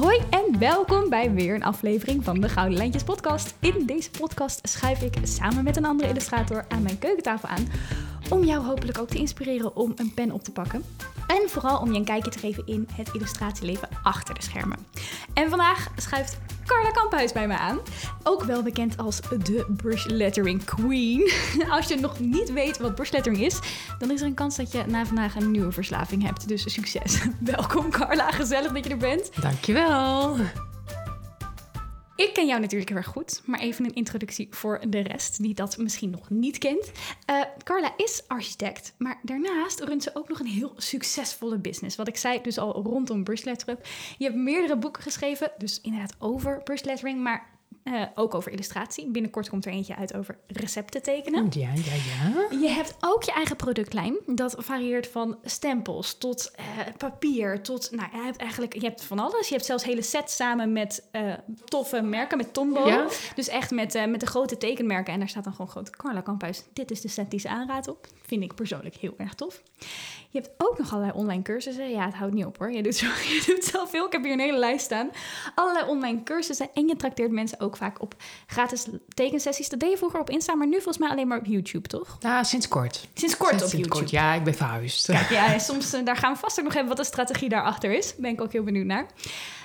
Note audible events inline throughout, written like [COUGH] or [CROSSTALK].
Hoi en welkom bij weer een aflevering van de Gouden Lijntjes podcast. In deze podcast schuif ik samen met een andere illustrator aan mijn keukentafel aan om jou hopelijk ook te inspireren om een pen op te pakken. En vooral om je een kijkje te geven in het illustratieleven achter de schermen. En vandaag schuift Carla Kamphuis bij mij aan. Ook wel bekend als de brush lettering queen. [LAUGHS] Als je nog niet weet wat brush lettering is, dan is er een kans dat je na vandaag een nieuwe verslaving hebt. Dus succes. [LAUGHS] Welkom Carla, gezellig dat je er bent. Dankjewel. Ik ken jou natuurlijk heel erg goed, maar even een introductie voor de rest die dat misschien nog niet kent. Uh, Carla is architect, maar daarnaast runt ze ook nog een heel succesvolle business. Wat ik zei dus al rondom brush lettering. Je hebt meerdere boeken geschreven, dus inderdaad over brush lettering, maar uh, ook over illustratie. Binnenkort komt er eentje uit over recepten tekenen. Ja, ja, ja. Je hebt ook je eigen productlijn. Dat varieert van stempels tot uh, papier tot... Nou, je hebt eigenlijk je hebt van alles. Je hebt zelfs hele sets samen met uh, toffe merken, met Tombow. Ja. Dus echt met, met de grote tekenmerken. En daar staat dan gewoon groot Carla Kamphuis. Dit is de set die ze aanraadt op. Vind ik persoonlijk heel erg tof. Je hebt ook nog allerlei online cursussen. Ja, het houdt niet op hoor. Je doet, zo, [LAUGHS] je doet zelf veel. Ik heb hier een hele lijst staan. Allerlei online cursussen. En je trakteert mensen ook vaak op gratis tekensessies. Dat deed je vroeger op Insta, maar nu volgens mij alleen maar op YouTube, toch? Ja, sinds kort. Sinds kort sinds op sinds YouTube. Kort. Ja, ik ben verhuisd. Kijk, ja, [LAUGHS] soms uh, daar gaan we vast ook nog hebben wat de strategie daarachter is. Ben ik ook heel benieuwd naar.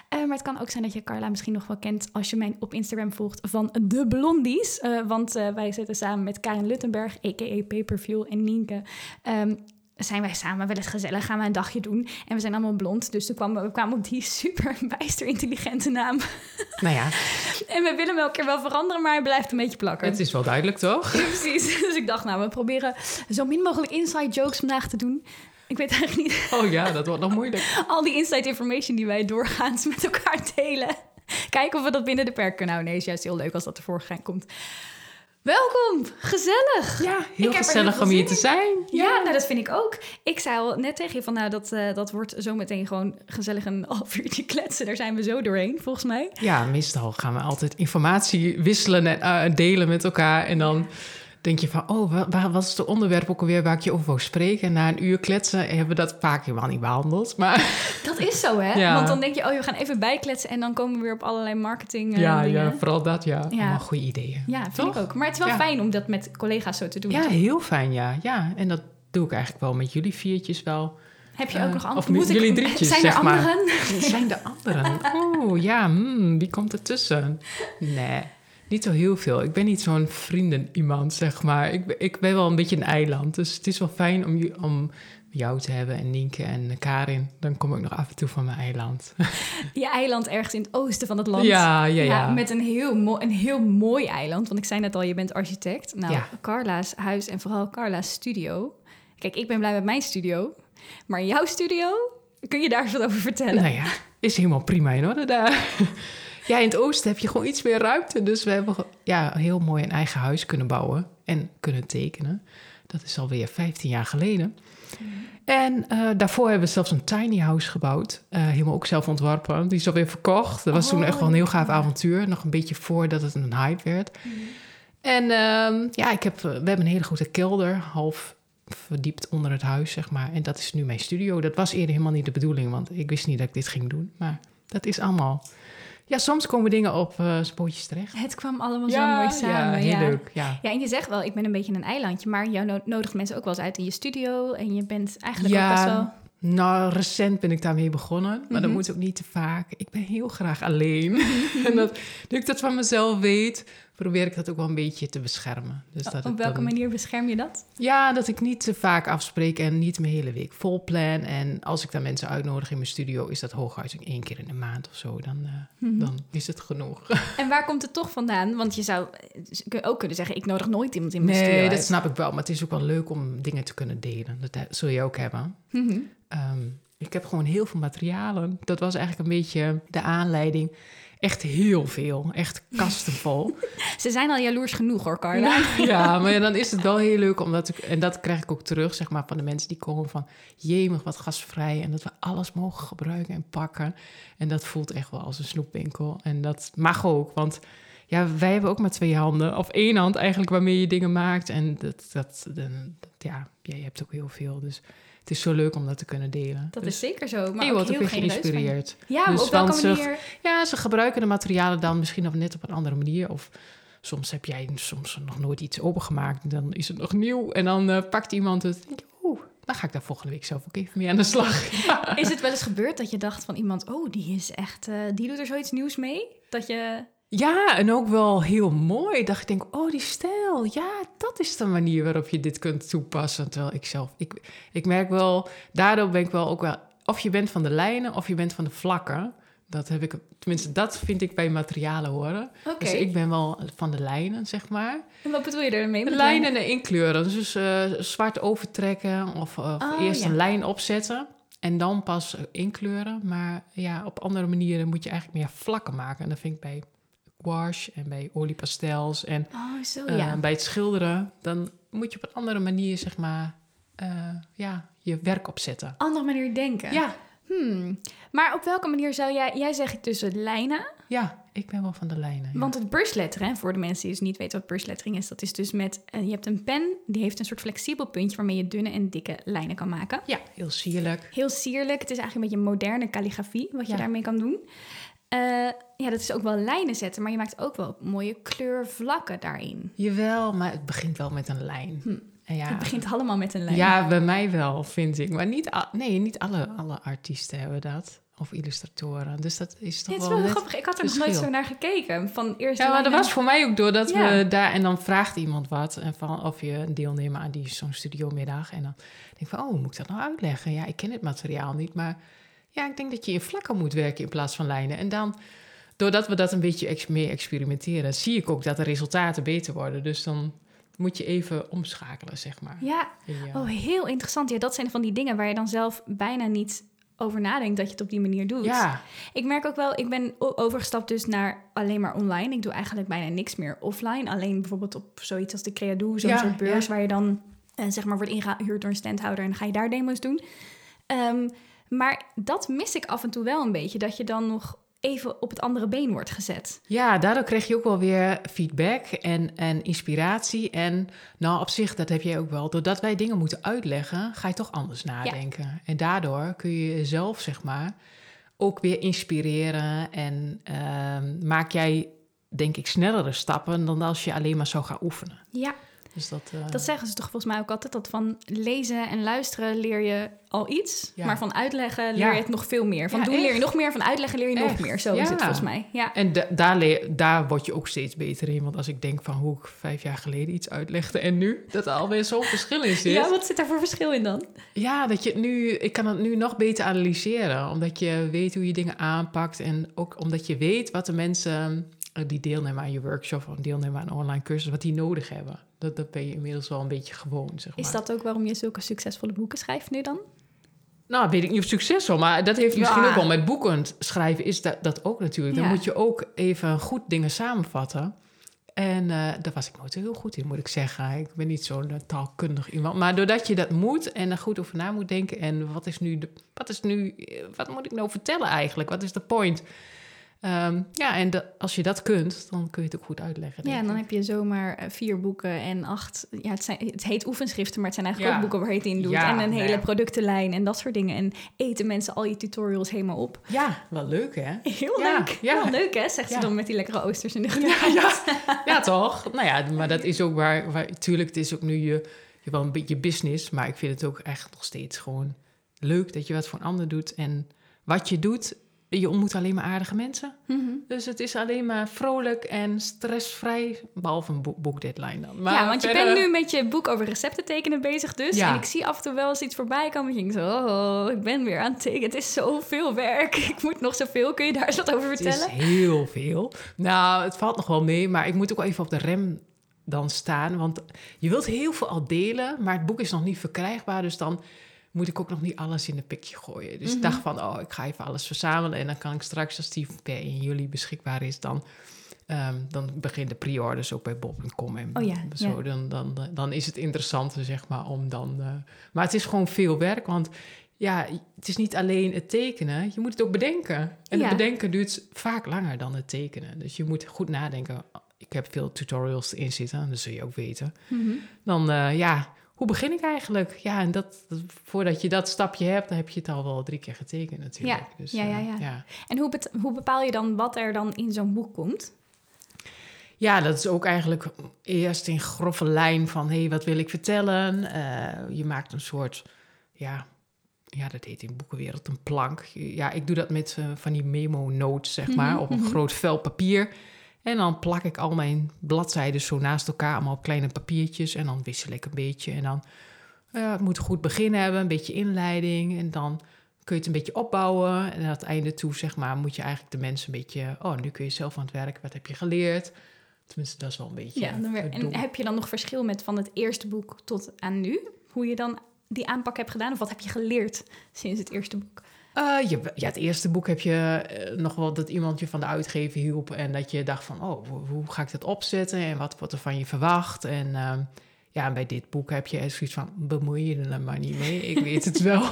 Uh, maar het kan ook zijn dat je Carla misschien nog wel kent als je mij op Instagram volgt van de Blondies. Uh, want wij zitten samen met Karin Luttenberg, a.k.a. Paperview en Nienke. Um, zijn wij samen wel eens gezellig, gaan we een dagje doen. En we zijn allemaal blond, dus toen kwamen we kwamen op die [LAUGHS] super bijster intelligente naam. Nou ja. [LAUGHS] en we willen hem elke keer wel veranderen, maar hij blijft een beetje plakken. Het is wel duidelijk, toch? [LAUGHS] Ja, precies. Dus ik dacht, nou, we proberen zo min mogelijk inside jokes vandaag te doen. Ik weet eigenlijk niet. Oh ja, dat wordt nog moeilijk. Al die inside information die wij doorgaans met elkaar delen. Kijken of we dat binnen de perk kunnen houden. Nee, is juist heel leuk als dat tevoorschijn komt. Welkom, gezellig. Ja, heel gezellig om hier te zijn. Ja, ja, nou dat vind ik ook. Ik zei al net tegen je van, nou dat, uh, dat wordt zometeen gewoon gezellig een [LAUGHS] half uurtje kletsen. Daar zijn we zo doorheen, volgens mij. Ja, meestal gaan we altijd informatie wisselen en uh, delen met elkaar. En dan denk je van, oh, wat, wat is het onderwerp ook alweer waar ik je over wou spreken? En na een uur kletsen hebben we dat vaak helemaal niet behandeld. Maar... [LAUGHS] Dat is zo, hè? Ja. Want dan denk je, oh, we gaan even bijkletsen en dan komen we weer op allerlei marketing. Uh, ja, dingen. ja, vooral dat, ja. ja. goede ideeën. Ja, vind Toch? ik ook. Maar het is wel ja. fijn om dat met collega's zo te doen. Ja, heel fijn, ja. Ja, en dat doe ik eigenlijk wel met jullie viertjes wel. Heb je ook uh, nog andere? Of met jullie ik... drietjes, Zijn zeg er maar. anderen? [LAUGHS] Zijn er anderen? Oh, ja, hmm, wie komt er tussen? Nee. Niet zo heel veel. Ik ben niet zo'n vrienden iemand, zeg maar. Ik, ik ben wel een beetje een eiland. Dus het is wel fijn om, om jou te hebben en Nienke en Karin. Dan kom ik nog af en toe van mijn eiland. [LAUGHS] Je eiland ergens in het oosten van het land. Ja, ja, ja. ja met een heel, mo een heel mooi eiland. Want ik zei net al, je bent architect. Nou, ja. Carla's huis en vooral Carla's studio. Kijk, ik ben blij met mijn studio. Maar jouw studio, kun je daar eens wat over vertellen? Nou ja, is helemaal prima in orde daar. [LAUGHS] Ja, in het oosten heb je gewoon iets meer ruimte. Dus we hebben ja, heel mooi een eigen huis kunnen bouwen en kunnen tekenen. Dat is alweer 15 jaar geleden. Mm. En uh, daarvoor hebben we zelfs een tiny house gebouwd. Uh, helemaal ook zelf ontworpen. Die is alweer verkocht. Dat was oh, toen echt wel een heel gaaf avontuur. Nog een beetje voordat het een hype werd. Mm. En uh, ja, ik heb, we hebben een hele grote kelder. Half verdiept onder het huis, zeg maar. En dat is nu mijn studio. Dat was eerder helemaal niet de bedoeling. Want ik wist niet dat ik dit ging doen. Maar dat is allemaal ja, soms komen dingen op uh, spoortjes terecht. Het kwam allemaal ja, zo mooi samen. Ja, heel ja. leuk. Ja. ja, en je zegt wel, ik ben een beetje een eilandje, maar jou no nodigt mensen ook wel eens uit in je studio. En je bent eigenlijk ja, ook best wel... Nou, recent ben ik daarmee begonnen, maar mm -hmm. dat moet ook niet te vaak. Ik ben heel graag alleen. [LAUGHS] en dat, nu ik dat van mezelf weet, probeer ik dat ook wel een beetje te beschermen. Dus dat Op welke dan, manier bescherm je dat? Ja, dat ik niet te vaak afspreek en niet mijn hele week vol plan. En als ik dan mensen uitnodig in mijn studio, is dat hooguit één keer in de maand of zo. Dan, uh, mm -hmm. dan is het genoeg. [LAUGHS] En waar komt het toch vandaan? Want je zou ook kunnen zeggen, ik nodig nooit iemand in mijn nee, studio Nee, dat snap ik wel. Maar het is ook wel leuk om dingen te kunnen delen. Dat zul je ook hebben. Mm -hmm. um, ik heb gewoon heel veel materialen. Dat was eigenlijk een beetje de aanleiding. Echt heel veel. Echt kastenvol. [LAUGHS] Ze zijn al jaloers genoeg hoor, Carla. Ja, [LAUGHS] maar dan is het wel heel leuk. Omdat ik, en dat krijg ik ook terug, zeg maar, van de mensen die komen van... Jemig, wat gastvrij. En dat we alles mogen gebruiken en pakken. En dat voelt echt wel als een snoepwinkel. En dat mag ook, want... Ja, wij hebben ook maar twee handen. Of één hand eigenlijk waarmee je dingen maakt. En dat, dat, dat ja, jij hebt ook heel veel. Dus het is zo leuk om dat te kunnen delen. Dat Dus- is zeker zo. Maar je ook wordt ook heel weer geïnspireerd. Ja, Dus op welke want ze- manier? Ja, ze gebruiken de materialen dan misschien nog net op een andere manier. Of soms heb jij soms nog nooit iets opengemaakt. Dan is het nog nieuw. En dan eh, pakt iemand het. en denk je, Oeh, dan ga ik daar volgende week zelf ook even mee aan de slag. [LAUGHS] Is het wel eens gebeurd dat je dacht van iemand... oh, die is echt... eh, die doet er zoiets nieuws mee? Dat je... Ja, en ook wel heel mooi. Dat ik denk, oh, die stijl. Ja, dat is de manier waarop je dit kunt toepassen. Terwijl ik zelf, ik, ik merk wel, daardoor ben ik wel ook wel, of je bent van de lijnen of je bent van de vlakken. Dat heb ik, tenminste, dat vind ik bij materialen horen. Dus ik ben wel van de lijnen, zeg maar. En wat bedoel je ermee? met lijnen en inkleuren. Dus eh, zwart overtrekken of, of Oh, eerst ja. een lijn opzetten en dan pas eh, inkleuren. Maar ja, op andere manieren moet je eigenlijk meer vlakken maken. En dat vind ik bij gouache en bij oliepastels en Oh, zo eh, ja. bij het schilderen. Dan moet je op een andere manier, zeg maar, eh, ja, je werk opzetten. Andere manier denken. Ja, Hmm. Maar op welke manier zou jij... Jij zegt dus lijnen. ja, ik ben wel van de lijnen. ja. Want het brushletteren, voor de mensen die dus niet weten wat brushlettering is... dat is dus met... eh, je hebt een pen, die heeft een soort flexibel puntje... waarmee je dunne en dikke lijnen kan maken. Ja, heel sierlijk. Heel sierlijk. Het is eigenlijk een beetje moderne calligrafie... wat je Ja. daarmee kan doen. Eh, ja, dat is ook wel lijnen zetten... maar je maakt ook wel mooie kleurvlakken daarin. Jawel, maar het begint wel met een lijn. Hm. En ja, Het begint allemaal met een lijn. Ja, bij mij wel, vind ik. Maar niet, nee, niet alle, alle artiesten hebben dat. Of illustratoren. Dus dat is toch Ja, het is wel grappig. Ik had er nog nooit zo naar gekeken. Van eerst Ja, maar dat was voor mij ook doordat Ja. we daar... En dan vraagt iemand wat. En van of je een deelnemer aan die zo'n studiomiddag. En dan denk ik van, oh, moet ik dat nou uitleggen? Ja, ik ken het materiaal niet. Maar ja, ik denk dat je in vlakken moet werken in plaats van lijnen. En dan, doordat we dat een beetje ex- meer experimenteren... zie ik ook dat de resultaten beter worden. Dus dan moet je even omschakelen, zeg maar. Ja, oh, heel interessant. Ja, dat zijn van die dingen waar je dan zelf bijna niet over nadenkt dat je het op die manier doet. ja, Ik merk ook wel, ik ben overgestapt dus naar alleen maar online. Ik doe eigenlijk bijna niks meer offline. Alleen bijvoorbeeld op zoiets als de Creadoe, zo'n Ja, soort beurs ja. waar je dan eh, zeg maar wordt ingehuurd door een standhouder en dan ga je daar demo's doen. Ehm, maar dat mis ik af en toe wel een beetje, dat je dan nog even op het andere been wordt gezet. Ja, daardoor krijg je ook wel weer feedback en, en inspiratie. En nou, op zich, dat heb jij ook wel. Doordat wij dingen moeten uitleggen, ga je toch anders nadenken. En daardoor kun je jezelf, zeg maar, ook weer inspireren. En ehm, maak jij, denk ik, snellere stappen dan als je alleen maar zou gaan oefenen. Ja, Dus dat, eh, dat zeggen ze toch volgens mij ook altijd, dat van lezen en luisteren leer je al iets, Ja. maar van uitleggen leer Ja. je het nog veel meer. Van Ja, doen leer je nog meer, van uitleggen leer je nog meer. Zo is het volgens mij. Ja. En da- daar, leer- daar word je ook steeds beter in. Want als ik denk van hoe ik vijf jaar geleden iets uitlegde en nu, dat er alweer zo'n verschil in zit. ja, wat zit daar voor verschil in dan? Ja, dat je het nu, ik kan het nu nog beter analyseren. Omdat je weet hoe je dingen aanpakt. En ook omdat je weet wat de mensen eh, die deelnemen aan je workshop of deelnemen aan een online cursus, wat die nodig hebben. Dat, dat ben je inmiddels wel een beetje gewoon, zeg maar. Is dat ook waarom je zulke succesvolle boeken schrijft nu dan? Nou, weet ik niet of succesvol, maar dat heeft Ja. misschien ook wel met boeken schrijven, is dat, dat ook natuurlijk. Dan Ja. moet je ook even goed dingen samenvatten. En eh, daar was ik nooit heel goed in, moet ik zeggen. Ik ben niet zo'n eh, taalkundig iemand. Maar doordat je dat moet en er goed over na moet denken... en wat is nu, de, wat, is nu eh, wat moet ik nou vertellen eigenlijk? Wat is de point? Ehm, ja, en de- als je dat kunt, dan kun je het ook goed uitleggen. Ja, en dan heb je zomaar eh, vier boeken en acht... Ja, het, zijn, het heet oefenschriften, maar het zijn eigenlijk Ja. ook boeken waar je het in doet. Ja, en een hele ja. productenlijn en dat soort dingen. En eten mensen al je tutorials helemaal op. Ja, wel leuk hè? Heel leuk. ja. Heel leuk, hè? Zegt ze dan met die lekkere oosters in de ja. [LAUGHS] ja, toch? Nou ja, maar dat is ook waar, waar... Tuurlijk, het is ook nu je, je wel een beetje business... maar ik vind het ook echt nog steeds gewoon leuk... dat je wat voor een ander doet. En wat je doet, je ontmoet alleen maar aardige mensen. Mhm. Dus het is alleen maar vrolijk en stressvrij... behalve een boek, boekdeadline dan. Maar ja, want je bent nu met je boek over recepten tekenen bezig dus. Ja. En ik zie af en toe wel eens iets voorbij komen. En ik denk zo, oh, ik ben weer aan het tekenen. Het is zoveel werk. [LAUGHS] Ik moet nog zoveel. Kun je daar eens wat over Het vertellen? is heel veel. Nou, het valt nog wel mee, maar ik moet ook wel even op de rem dan staan. Want je wilt heel veel al delen, maar het boek is nog niet verkrijgbaar. Dus dan moet ik ook nog niet alles in de pikje gooien. Dus ik dacht van, oh, ik ga even alles verzamelen. En dan kan ik straks, als die per 1 juli beschikbaar is, dan... ehm, dan begint de pre-orders ook bij bob.com en Oh ja, zo. ja. Dan, dan, dan is het interessant, zeg maar, om dan... eh, maar het is gewoon veel werk, want ja, het is niet alleen het tekenen. Je moet het ook bedenken. En Ja. het bedenken duurt vaak langer dan het tekenen. Dus je moet goed nadenken. Ik heb veel tutorials erin zitten, dat zul je ook weten. Mhm. Dan, eh, ja, hoe begin ik eigenlijk? Ja, en dat, dat- voordat je dat stapje hebt, dan heb je het al wel drie keer getekend natuurlijk. Ja, Dus, ja, ja, eh, ja. ja. En hoe, hoe bepaal je dan wat er dan in zo'n boek komt? Ja, dat is ook eigenlijk eerst in grove lijn van... hé, hey, wat wil ik vertellen? Eh, je maakt een soort, ja, ja, dat heet in boekenwereld een plank. Ja, ik doe dat met eh, van die memo-notes, zeg maar, op een [LAUGHS] groot vel papier. En dan plak ik al mijn bladzijden zo naast elkaar, allemaal op kleine papiertjes. En dan wissel ik een beetje. En dan ja, het moet een goed begin hebben, een beetje inleiding. En dan kun je het een beetje opbouwen. En aan het einde toe, zeg maar, moet je eigenlijk de mensen een beetje... oh, nu kun je zelf aan het werk, wat heb je geleerd? Tenminste, dat is wel een beetje Ja, dan weer- het en heb je dan nog verschil met van het eerste boek tot aan nu? Hoe je dan die aanpak hebt gedaan? Of wat heb je geleerd sinds het eerste boek? Eh, je, ja, het eerste boek heb je eh, nog wel dat iemand je van de uitgever hielp en dat je dacht van, oh, hoe, hoe ga ik dat opzetten en wat wordt er van je verwacht? En ehm, ja, en bij dit boek heb je echt zoiets van, bemoei je er maar niet mee, ik weet het wel. [LAUGHS]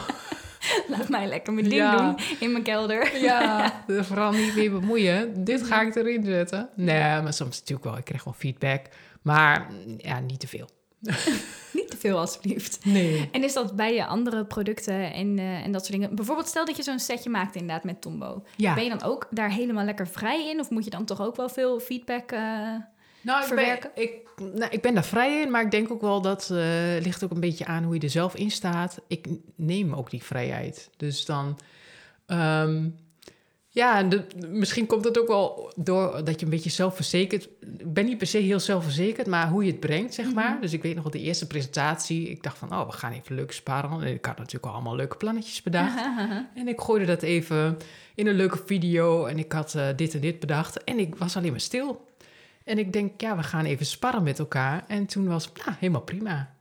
Laat mij lekker mijn ding Ja. doen in mijn kelder. [LAUGHS] ja, [LAUGHS] vooral niet mee bemoeien. Dit ga ik erin zetten. Nee, maar soms natuurlijk wel, ik krijg wel feedback, maar ja, niet te veel. [LAUGHS] Niet te veel alsjeblieft. Nee. En is dat bij je andere producten en, eh, en dat soort dingen? Bijvoorbeeld stel dat je zo'n setje maakt inderdaad met Tombow. Ja. Ben je dan ook daar helemaal lekker vrij in? Of moet je dan toch ook wel veel feedback... eh, Nou, ik ben, verwerken? ik, nou, ik ben daar vrij in, maar ik denk ook wel dat eh ligt ook een beetje aan hoe je er zelf in staat. Ik neem ook die vrijheid. Dus dan, ehm, ja, en de- misschien komt het ook wel door dat je een beetje zelfverzekerd. Ik ben niet per se heel zelfverzekerd, maar hoe je het brengt, zeg maar. Dus ik weet nog wel de eerste presentatie. Ik dacht van, oh, we gaan even leuk sparen. En ik had natuurlijk al allemaal leuke plannetjes bedacht. [LAUGHS] En ik gooide dat even in een leuke video. En ik had eh, dit en dit bedacht. En ik was alleen maar stil. En ik denk, ja, we gaan even sparren met elkaar. En toen was het nou, helemaal prima.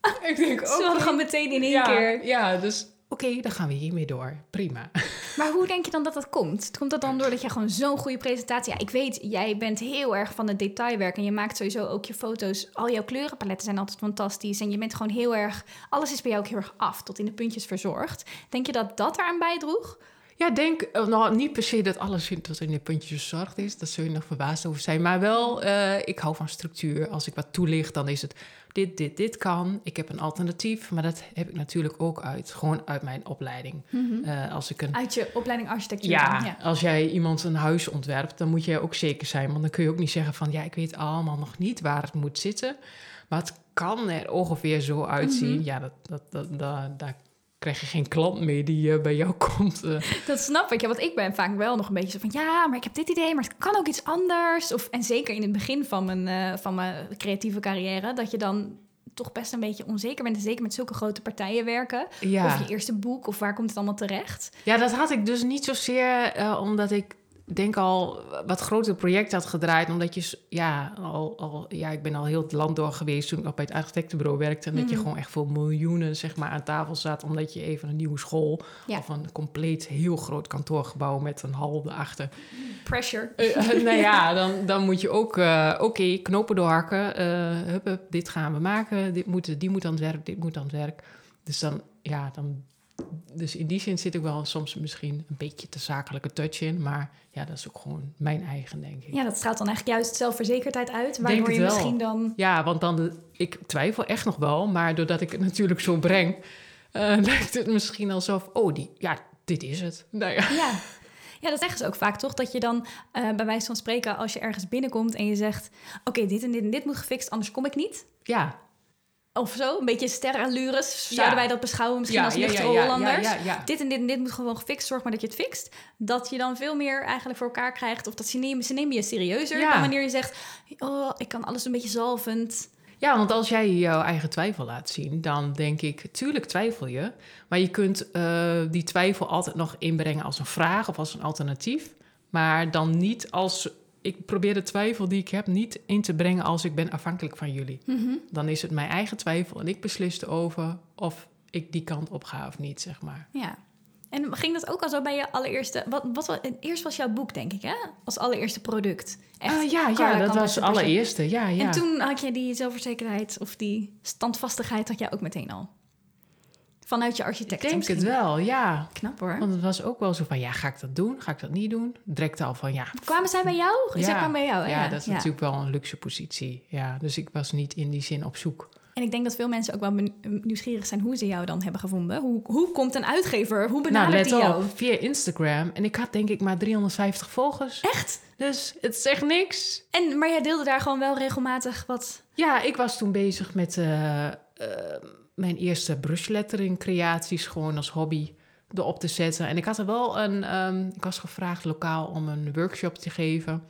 [LAUGHS] ik denk, hadden oké. gewoon meteen in één ja, keer. Ja, dus oké, dan gaan we hiermee door. Prima. [LAUGHS] Maar hoe denk je dan dat dat komt? Komt dat dan doordat je gewoon zo'n goede presentatie... Ja, ik weet, jij bent heel erg van het detailwerk... en je maakt sowieso ook je foto's... al jouw kleurenpaletten zijn altijd fantastisch... en je bent gewoon heel erg... alles is bij jou ook heel erg af, tot in de puntjes verzorgd. Denk je dat dat eraan bijdroeg? Ja, denk eh, nou, niet per se dat alles tot in de puntjes verzorgd is. Daar zul je nog verbaasd over zijn. Maar wel, eh, ik hou van structuur. Als ik wat toelicht, dan is het dit, dit, dit kan. Ik heb een alternatief. Maar dat heb ik natuurlijk ook uit, gewoon uit mijn opleiding. Eh, als ik een Uit je opleiding architectuur Ja, als jij iemand een huis ontwerpt, dan moet je ook zeker zijn. Want dan kun je ook niet zeggen van ja, ik weet allemaal nog niet waar het moet zitten. Maar het kan er ongeveer zo uitzien. Mhm. Ja, dat, dat, dat, dat- daar krijg je geen klant mee die eh, bij jou [LAUGHS] komt. eh. Dat snap ik. Ja, want ik ben vaak wel nog een beetje zo van... ja, maar ik heb dit idee, maar het kan ook iets anders. Of, en zeker in het begin van mijn, eh, van mijn creatieve carrière... dat je dan toch best een beetje onzeker bent. En zeker met zulke grote partijen werken. ja. Of je eerste boek, of waar komt het allemaal terecht? ja, dat had ik dus niet zozeer eh, omdat ik denk al wat grotere projecten had gedraaid. Omdat je, ja, al, al, ja, ik ben al heel het land door geweest toen ik nog bij het architectenbureau werkte. En dat je Mhm. gewoon echt voor miljoenen zeg maar, aan tafel zat. Omdat je even een nieuwe school Ja. of een compleet heel groot kantoorgebouw met een hal erachter. Pressure. Eh, eh, [LAUGHS] nou ja, dan, dan moet je ook, eh, oké, knopen doorhakken. eh hup, hup, dit gaan we maken. Dit moet, die moet aan het werk, dit moet aan het werk. Dus dan, ja, dan... Dus in die zin zit ik wel soms misschien een beetje te zakelijke touch in. Maar ja, dat is ook gewoon mijn eigen, denk ik. Ja, dat straalt dan eigenlijk juist zelfverzekerdheid uit. Waardoor je wel. misschien dan... Ja, want dan, ik twijfel echt nog wel. Maar doordat ik het natuurlijk zo breng, eh, [LAUGHS] lijkt het misschien alsof, oh, die, ja, dit is het. Nou ja. Ja. Ja, dat zeggen ze ook vaak, toch? Dat je dan eh, bij wijze van spreken, als je ergens binnenkomt en je zegt... oké, dit en dit en dit moet gefixt, anders kom ik niet. Ja, Of zo, een beetje sterrenallures. Zouden Ja. wij dat beschouwen misschien ja, als ja, ja, Hollanders? Dit en dit en dit moet gewoon gefixt. Zorg maar dat je het fixt. Dat je dan veel meer eigenlijk voor elkaar krijgt. Of dat ze nemen, ze nemen je serieuzer Ja. dan wanneer je zegt... oh, ik kan alles een beetje zalvend. Ja, want als jij jouw eigen twijfel laat zien, dan denk ik, tuurlijk twijfel je. Maar je kunt eh, die twijfel altijd nog inbrengen als een vraag of als een alternatief. Maar dan niet als. Ik probeer de twijfel die ik heb niet in te brengen als ik ben afhankelijk van jullie. Dan is het mijn eigen twijfel en ik beslis erover of ik die kant op ga of niet, zeg maar. Ja. En ging dat ook al zo bij je allereerste... Wat, wat, eerst was jouw boek, denk ik, hè? Als allereerste product. Echt, Ah, ja, ja, dat was persoon. allereerste. Ja, ja. En toen had je die zelfverzekerdheid of die standvastigheid had jij ook meteen al. Vanuit je ik architect. denk het wel, ja. Knap hoor. Want het was ook wel zo van, ja, ga ik dat doen? Ga ik dat niet doen? Direct al van, ja, Kwamen zij bij jou? Zij kwamen bij jou? Ja, dat is natuurlijk wel een luxe positie. Ja, dus ik was niet in die zin op zoek. En ik denk dat veel mensen ook wel nieuwsgierig zijn hoe ze jou dan hebben gevonden. Hoe, hoe komt een uitgever? Hoe Nou, benadert let die jou? op, via Instagram. En ik had denk ik maar 350 volgers. Echt? Dus het is echt niks. En, maar jij deelde daar gewoon wel regelmatig wat... Ja, ik was toen bezig met eh, eh, mijn eerste brushlettering creaties gewoon als hobby erop te zetten. En ik had er wel een, ehm, ik was gevraagd lokaal om een workshop te geven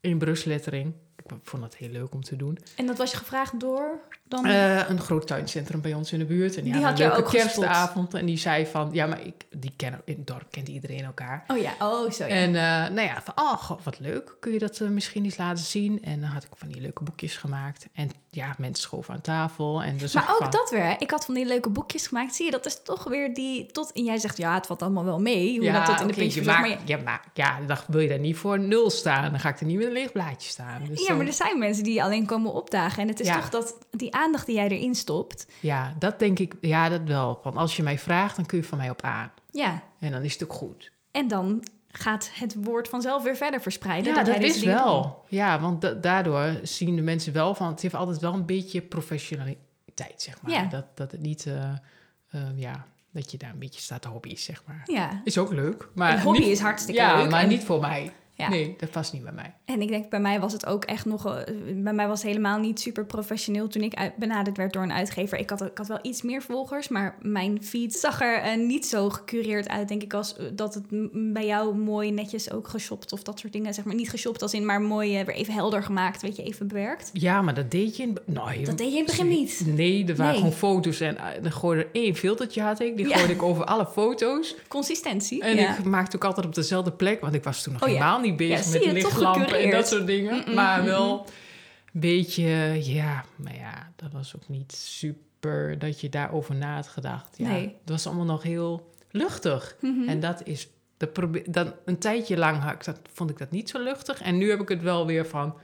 in brushlettering. Ik vond dat heel leuk om te doen. En dat was je gevraagd door dan... Eh, een groot tuincentrum bij ons in de buurt. En die, Die hadden had een leuke ook gespot. kerstavond. En die zei van, ja, maar ik, die kennen, in het dorp kent iedereen elkaar. oh ja, oh zo ja. En eh, nou ja, van, oh, god, wat leuk. Kun je dat eh, misschien eens laten zien? En dan had ik van die leuke boekjes gemaakt. En ja, mensen schoven aan tafel. En dus Maar ook dat weer. Ik had van die leuke boekjes gemaakt. Zie je, dat is toch weer die... Tot, en jij zegt, ja, het valt allemaal wel mee. Hoe dat tot in de oké, puntje je verslag, maakt, maar je- ja, maar ja, dan wil je daar niet voor nul staan. Dan ga ik er niet met een leeg blaadje staan. Dus Ja, maar er zijn mensen die alleen komen opdagen. En het is Ja. toch dat die aandacht die jij erin stopt. ja, dat denk ik, ja, dat wel. Want als je mij vraagt, dan kun je van mij op aan. Ja, En dan is het ook goed. en dan gaat het woord vanzelf weer verder verspreiden. Ja, dat deze is wel. Ja, want da- daardoor zien de mensen wel van... het heeft altijd wel een beetje professionaliteit, zeg maar. Ja. Dat, dat het niet... eh, eh, ja, dat je daar een beetje staat te hobby, zeg maar. Ja, Is ook leuk. Maar Een hobby niet- is hartstikke ja, leuk maar en- niet voor mij. Ja. Nee, dat past niet bij mij. en ik denk bij mij was het ook echt nog... eh, Bij mij was het helemaal niet super professioneel toen ik uit- benaderd werd door een uitgever. Ik had, ik had wel iets meer volgers, maar mijn feed zag er eh, niet zo gecureerd uit, denk ik, als eh, dat het bij jou mooi netjes ook geshopt of dat soort dingen. Zeg maar niet geshopt als in, maar mooi weer even helder gemaakt, weet je, even bewerkt. Ja, maar dat deed je in... Nou, Dat deed je in het begin niet. Nee, er waren Nee. gewoon foto's en eh, dan gooide er één filtertje had ik. Die Ja. gooide ik over alle foto's. Consistentie. En ja. ik maakte ook altijd op dezelfde plek, want ik was toen nog Oh ja. Niet bezig met je, lichtlampen en dat soort dingen. Maar wel een beetje, ja, maar ja, dat was ook niet super dat je daarover na had gedacht. Ja, Nee. Het was allemaal nog heel luchtig. Mhm. En dat is, probeer, dan, een tijdje lang had ik dat, vond ik dat niet zo luchtig. En nu heb ik het wel weer van,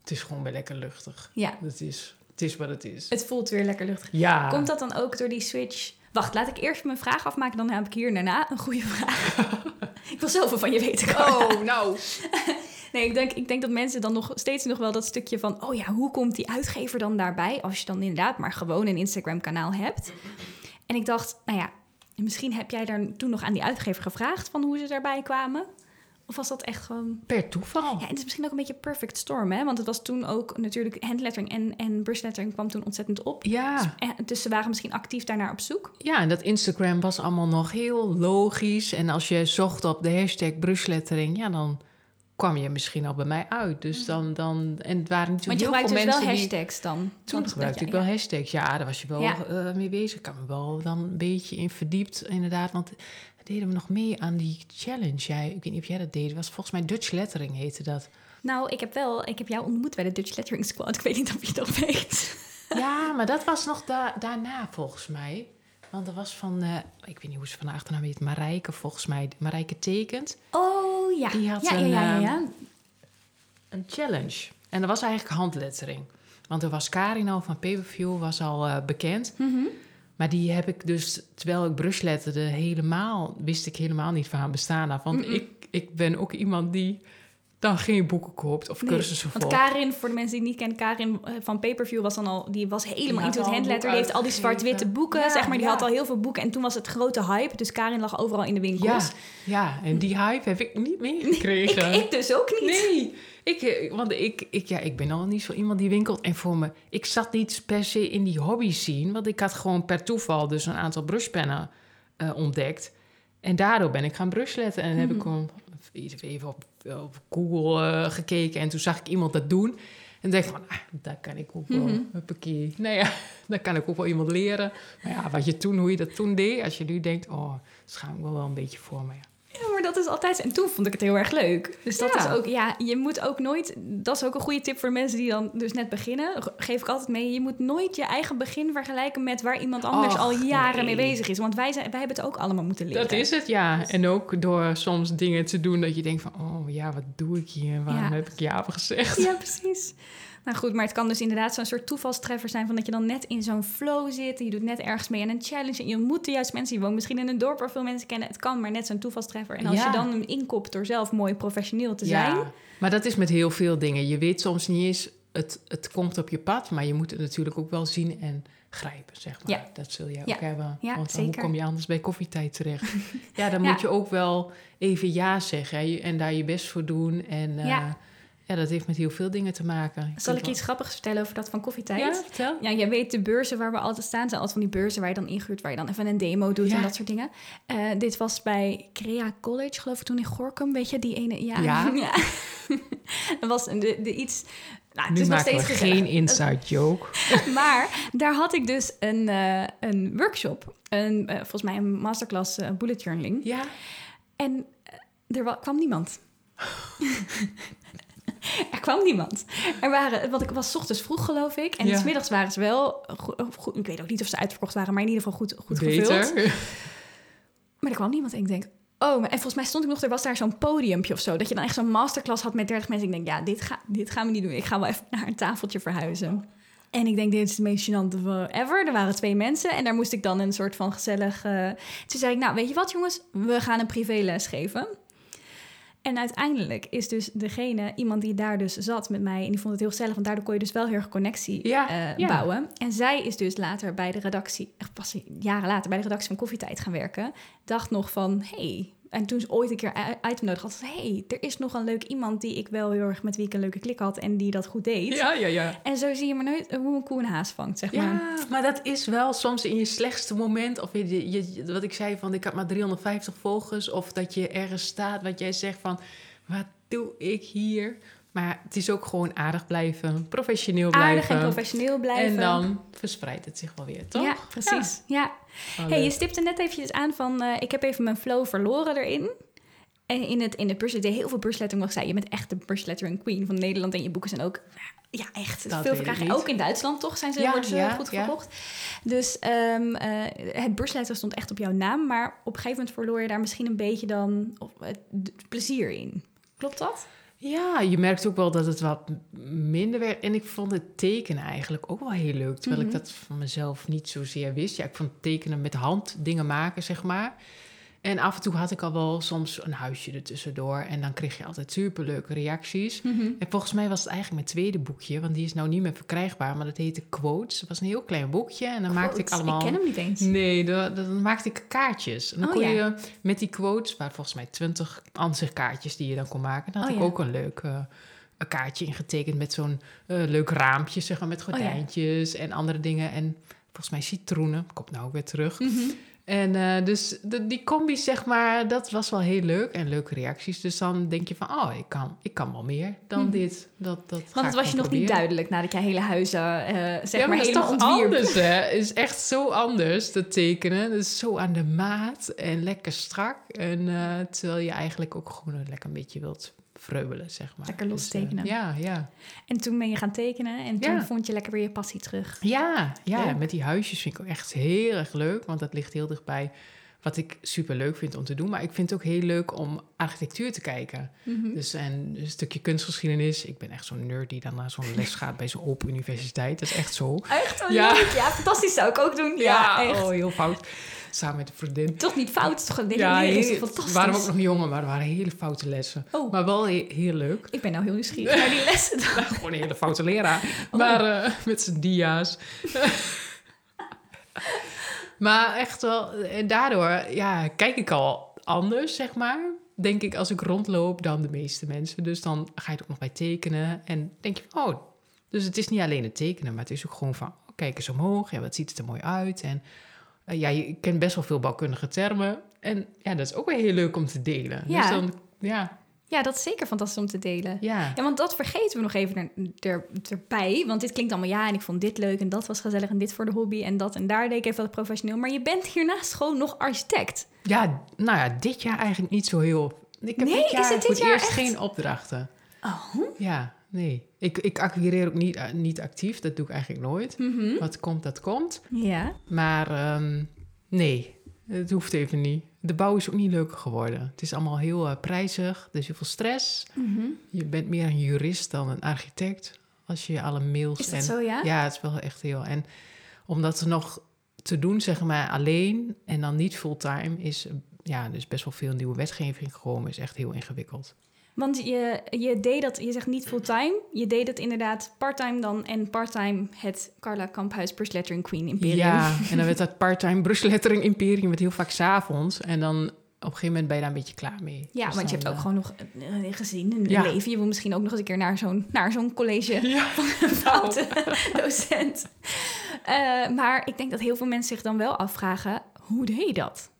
het is gewoon weer lekker luchtig. ja, Het is, het is wat het is. het voelt weer lekker luchtig. Ja. Komt dat dan ook door die switch? Wacht, laat ik eerst mijn vraag afmaken, dan heb ik hier daarna een goede vraag. [LAUGHS] ik wil zoveel van je weten. Carla. Oh, nou. [LAUGHS] Nee, ik denk, ik denk dat mensen dan nog steeds nog wel dat stukje van... oh ja, hoe komt die uitgever dan daarbij... als je dan inderdaad maar gewoon een Instagram-kanaal hebt. En ik dacht, nou ja, misschien heb jij daar toen nog aan die uitgever gevraagd... van hoe ze daarbij kwamen? Of was dat echt gewoon... Per toeval. Ja, en het is misschien ook een beetje perfect storm, hè? Want het was toen ook natuurlijk handlettering en, en brushlettering kwam toen ontzettend op. Ja. En, dus ze waren misschien actief daarnaar op zoek. Ja, en dat Instagram was allemaal nog heel logisch. En als je zocht op de hashtag brushlettering, ja, dan kwam je misschien al bij mij uit. Dus dan, dan en het waren natuurlijk je heel gebruikte veel dus wel mensen die... hashtags dan. Toen gebruikte ja, ik wel hashtags. Ja, daar was je wel Ja. eh, mee bezig. Ik kan me wel dan een beetje in verdiept, inderdaad. Want deden we nog mee aan die challenge. Jij, ik weet niet of jij dat deed. Het was volgens mij Dutch Lettering heette dat. Nou, ik heb wel, ik heb jou ontmoet bij de Dutch Lettering Squad. Ik weet niet of je nog weet. Ja, [LAUGHS] maar dat was nog da- daarna volgens mij. Want er was van, eh, ik weet niet hoe ze van de achternaam heet, Marijke volgens mij. Marijke tekent. Oh ja. Die had ja, een, ja, ja, ehm, ja. een challenge. En dat was eigenlijk handlettering. Want er was Karino van Paperview was al eh, bekend. Mhm. Maar die heb ik dus, terwijl ik brushletterde, helemaal, wist ik helemaal niet van haar bestaan af. Want ik, ik ben ook iemand die dan geen boeken koopt of Nee, cursussen Want volgt. Karin, voor de mensen die het niet kennen, Karin eh, van Payperview was dan al, die was helemaal Die into het handletter. Die heeft al die zwart-witte boeken, Ja, zeg maar. Die ja. had al heel veel boeken. En toen was het grote hype. Dus Karin lag overal in de Ja, winkels. ja, en die hype heb ik niet meegekregen. ik dus ook niet. Nee, ik, eh, want ik, ik, ja, ik ben al niet zo iemand die winkelt. En voor me, ik zat niet per se in die hobby scene. Want ik had gewoon per toeval dus een aantal brushpennen eh, ontdekt. En daardoor ben ik gaan brushletten. En heb ik gewoon even op, op Google eh, gekeken. En toen zag ik iemand dat doen. En dacht ik van, ah, daar kan ik ook wel, Mhm. huppakee. Nou ja, [LAUGHS] daar kan ik ook wel iemand leren. Maar ja, wat je toen, hoe je dat toen deed. Als je nu denkt, oh, schaam ik me wel een beetje voor me. Ja. Dat is altijd... En toen vond ik het heel erg leuk. Dus dat Ja. is ook... Ja, je moet ook nooit... Dat is ook een goede tip voor mensen die dan dus net beginnen. Ge- Geef ik altijd mee. Je moet nooit je eigen begin vergelijken met waar iemand anders Och, al jaren nee. mee bezig is. Want wij, zijn, wij hebben het ook allemaal moeten leren. Dat is het, ja. En ook door soms dingen te doen dat je denkt van... oh ja, wat doe ik hier? Waarom Ja. heb ik ja gezegd? Ja, precies. Nou goed, maar het kan dus inderdaad zo'n soort toevalstreffer zijn... van dat je dan net in zo'n flow zit... en je doet net ergens mee aan een challenge... en je ontmoet de juiste mensen. Je woont misschien in een dorp waar veel mensen kennen. Het kan maar net zo'n toevalstreffer. En als Ja. je dan hem inkopt door zelf mooi professioneel te zijn... Ja, maar dat is met heel veel dingen. Je weet soms niet eens het, het komt op je pad, maar je moet het natuurlijk ook wel zien en grijpen, zeg maar. Ja. Dat zul je Ja. ook hebben. Ja, Want dan hoe kom je anders bij koffietijd terecht? [LAUGHS] ja, dan moet je ook wel even ja zeggen hè, en daar je best voor doen. En eh, Ja. ja. dat heeft met heel veel dingen te maken. Zal ik wel- iets grappigs vertellen over dat van koffietijd? Ja, vertel. Ja, jij weet de beurzen waar we altijd staan. zijn altijd van die beurzen waar je dan ingehuurd, waar je dan even een demo doet Ja. en dat soort dingen. Eh, dit was bij Crea College, geloof ik, toen in Gorkum. Weet je, die ene... Ja. Ja. [LAUGHS] [LAUGHS] dat was de, de iets... Nou, het Nu is nog steeds geen inside joke. [LAUGHS] Maar daar had ik dus een, eh, een workshop. Een, eh, volgens mij een masterclass bullet journaling. Ja, En er wa- kwam niemand. [LAUGHS] er kwam niemand. Er waren, want ik was 's ochtends vroeg, geloof ik. En Ja. s middags waren ze wel goed. Ik weet ook niet of ze uitverkocht waren, maar in ieder geval goed, goed gevuld. [LAUGHS] Maar er kwam niemand. En ik denk, oh, en volgens mij stond ik nog, er was daar zo'n podiumpje of zo. Dat je dan echt zo'n masterclass had met 30 mensen. Ik denk, ja, dit, ga, dit gaan we niet doen. Ik ga wel even naar een tafeltje verhuizen. En ik denk, dit is het meest gênante van ever. Er waren twee mensen en daar moest ik dan een soort van gezellig... Toen zei ik, nou, weet je wat jongens? We gaan een privéles geven. En uiteindelijk is dus degene, iemand die daar dus zat met mij... en die vond het heel gezellig, want daardoor kon je dus wel heel erg connectie Ja, eh, ja. bouwen. En zij is dus later bij de redactie, echt pas jaren later... bij de redactie van Koffietijd gaan werken. Dacht nog van, hey... En toen ze ooit een keer nodig had, hey, er is nog een leuk iemand die ik wel heel erg met wie ik een leuke klik had en die dat goed deed. Ja, ja, ja. En zo zie je maar nooit hoe een koe een haas vangt, zeg maar. Ja, maar dat is wel soms in je slechtste moment. Of je, je, wat ik zei van, ik had maar 350 volgers. Of dat je ergens staat wat jij zegt van, wat doe ik hier? Maar het is ook gewoon aardig blijven, professioneel blijven. Aardig en professioneel blijven. En dan verspreidt het zich wel weer, toch? Ja, precies. Ja. Oh, Hey, je stipte net eventjes aan van, eh, ik heb even mijn flow verloren erin. En in het, in bus, ik deed heel veel buslettering, wat ik zei, je bent echt de buslettering queen van Nederland. En je boeken zijn ook, ja, echt Dat veel verkrijgen. Ook in Duitsland, toch, zijn ze, Ja, worden ze ja, goed verkocht. Dus ehm, eh, het busletteren stond echt op jouw naam. Maar op een gegeven moment verloor je daar misschien een beetje dan of, plezier in. Klopt dat? Ja, je merkt ook wel dat het wat minder werd. En ik vond het tekenen eigenlijk ook wel heel leuk. Terwijl Mhm. ik dat van mezelf niet zozeer wist. Ja, ik vond tekenen met hand dingen maken, zeg maar. En af en toe had ik al wel soms een huisje ertussendoor. En dan kreeg je altijd superleuke reacties. En volgens mij was het eigenlijk mijn tweede boekje. Want die is nou niet meer verkrijgbaar. Maar dat heette Quotes. Het was een heel klein boekje. En dan maakte ik allemaal... Ik ken hem niet eens. Nee, dan, dan maakte ik kaartjes. En dan Oh, kon ja. je met die quotes, waar volgens mij twintig ansichtkaartjes die je dan kon maken, dan had Oh, ik ja. ook een leuk eh, een kaartje ingetekend met zo'n eh, leuk raampje, zeg maar, met Oh, ja. gordijntjes en andere dingen. En volgens mij citroenen, komt nou ook weer terug. Mhm. En eh, dus de, die combi, zeg maar, dat was wel heel leuk en leuke reacties. Dus dan denk je van, oh, ik kan, ik kan wel meer dan Mhm. dit. Dat, dat Want het was je nog niet duidelijk nadat jij hele huizen eh zeg ja, maar, maar dat is helemaal toch ontwierp. anders, hè? Het is echt zo anders, te tekenen. Is zo aan de maat en lekker strak. En eh, terwijl je eigenlijk ook gewoon lekker een beetje wilt vreubelen, zeg maar. Lekker los Dus, eh, tekenen. ja, ja. En toen ben je gaan tekenen en toen Ja. vond je lekker weer je passie terug. Ja, ja, met die huisjes vind ik ook echt heel erg leuk. Want dat ligt heel dichtbij wat ik super leuk vind om te doen. Maar ik vind het ook heel leuk om architectuur te kijken. Mhm. Dus en een stukje kunstgeschiedenis. Ik ben echt zo'n nerd die dan naar zo'n les gaat bij zo'n open universiteit. Dat is echt zo. Echt wel Ja. Ja, fantastisch zou ik ook doen. Ja, echt. oh, heel fout. Samen met een vriendin. Toch niet fout, toch een Ja, is fantastisch. waren we ook nog jonger, maar er waren hele foute lessen. Oh. Maar wel he- heel leuk. Ik ben nou heel nieuwsgierig naar die lessen. dan. [LAUGHS] Gewoon een hele foute leraar. Oh. Maar eh, met zijn dia's. [LAUGHS] maar echt wel, en daardoor ja, kijk ik al anders, zeg maar. Denk ik als ik rondloop dan de meeste mensen. Dus dan ga je het ook nog bij tekenen. En denk je oh, dus het is niet alleen het tekenen, maar het is ook gewoon van, oh, kijk eens omhoog. En wat ziet het er mooi uit. En eh, ja, je kent best wel veel bouwkundige termen. En ja, dat is ook wel heel leuk om te delen. Ja. Dus dan, ja, Ja, dat is zeker fantastisch om te delen. ja. Ja, want dat vergeten we nog even er, er, erbij. Want dit klinkt allemaal ja en ik vond dit leuk en dat was gezellig en dit voor de hobby en dat en daar deed ik even wat professioneel. Maar je bent hiernaast gewoon nog architect. Ja, nou ja, dit jaar eigenlijk niet zo heel. Ik heb Nee, dit is jaar het dit voor jaar eerst echt? geen opdrachten. Oh. Ja, nee. Ik, ik acquireer ook niet, eh, niet actief. Dat doe ik eigenlijk nooit. Mhm. Wat komt, dat komt. Ja. Maar ehm, nee, het hoeft even niet. De bouw is ook niet leuker geworden. Het is allemaal heel eh, prijzig. Er is heel veel stress. Mhm. Je bent meer een jurist dan een architect. Als je alle mails Is dat en zo, ja? ja, het is wel echt heel. En om dat nog te doen, zeg maar, alleen en dan niet fulltime, is ja, dus best wel veel nieuwe wetgeving gekomen, is echt heel ingewikkeld. Want je, je deed dat, je zegt niet fulltime. Je deed het inderdaad parttime dan. En parttime het Carla Kamphuis Brush Lettering Queen Imperium. Ja, [LAUGHS] en dan werd dat parttime Brush Lettering Imperium met heel vaak s'avonds. En dan op een gegeven moment ben je daar een beetje klaar mee. Ja, Dus want je hebt ook eh, gewoon nog een een gezin, een Ja. leven. Je wil misschien ook nog eens een keer naar zo'n, naar zo'n college [LAUGHS] Ja, van een foute [LAUGHS] docent. Eh, maar ik denk dat heel veel mensen zich dan wel afvragen, hoe deed je dat?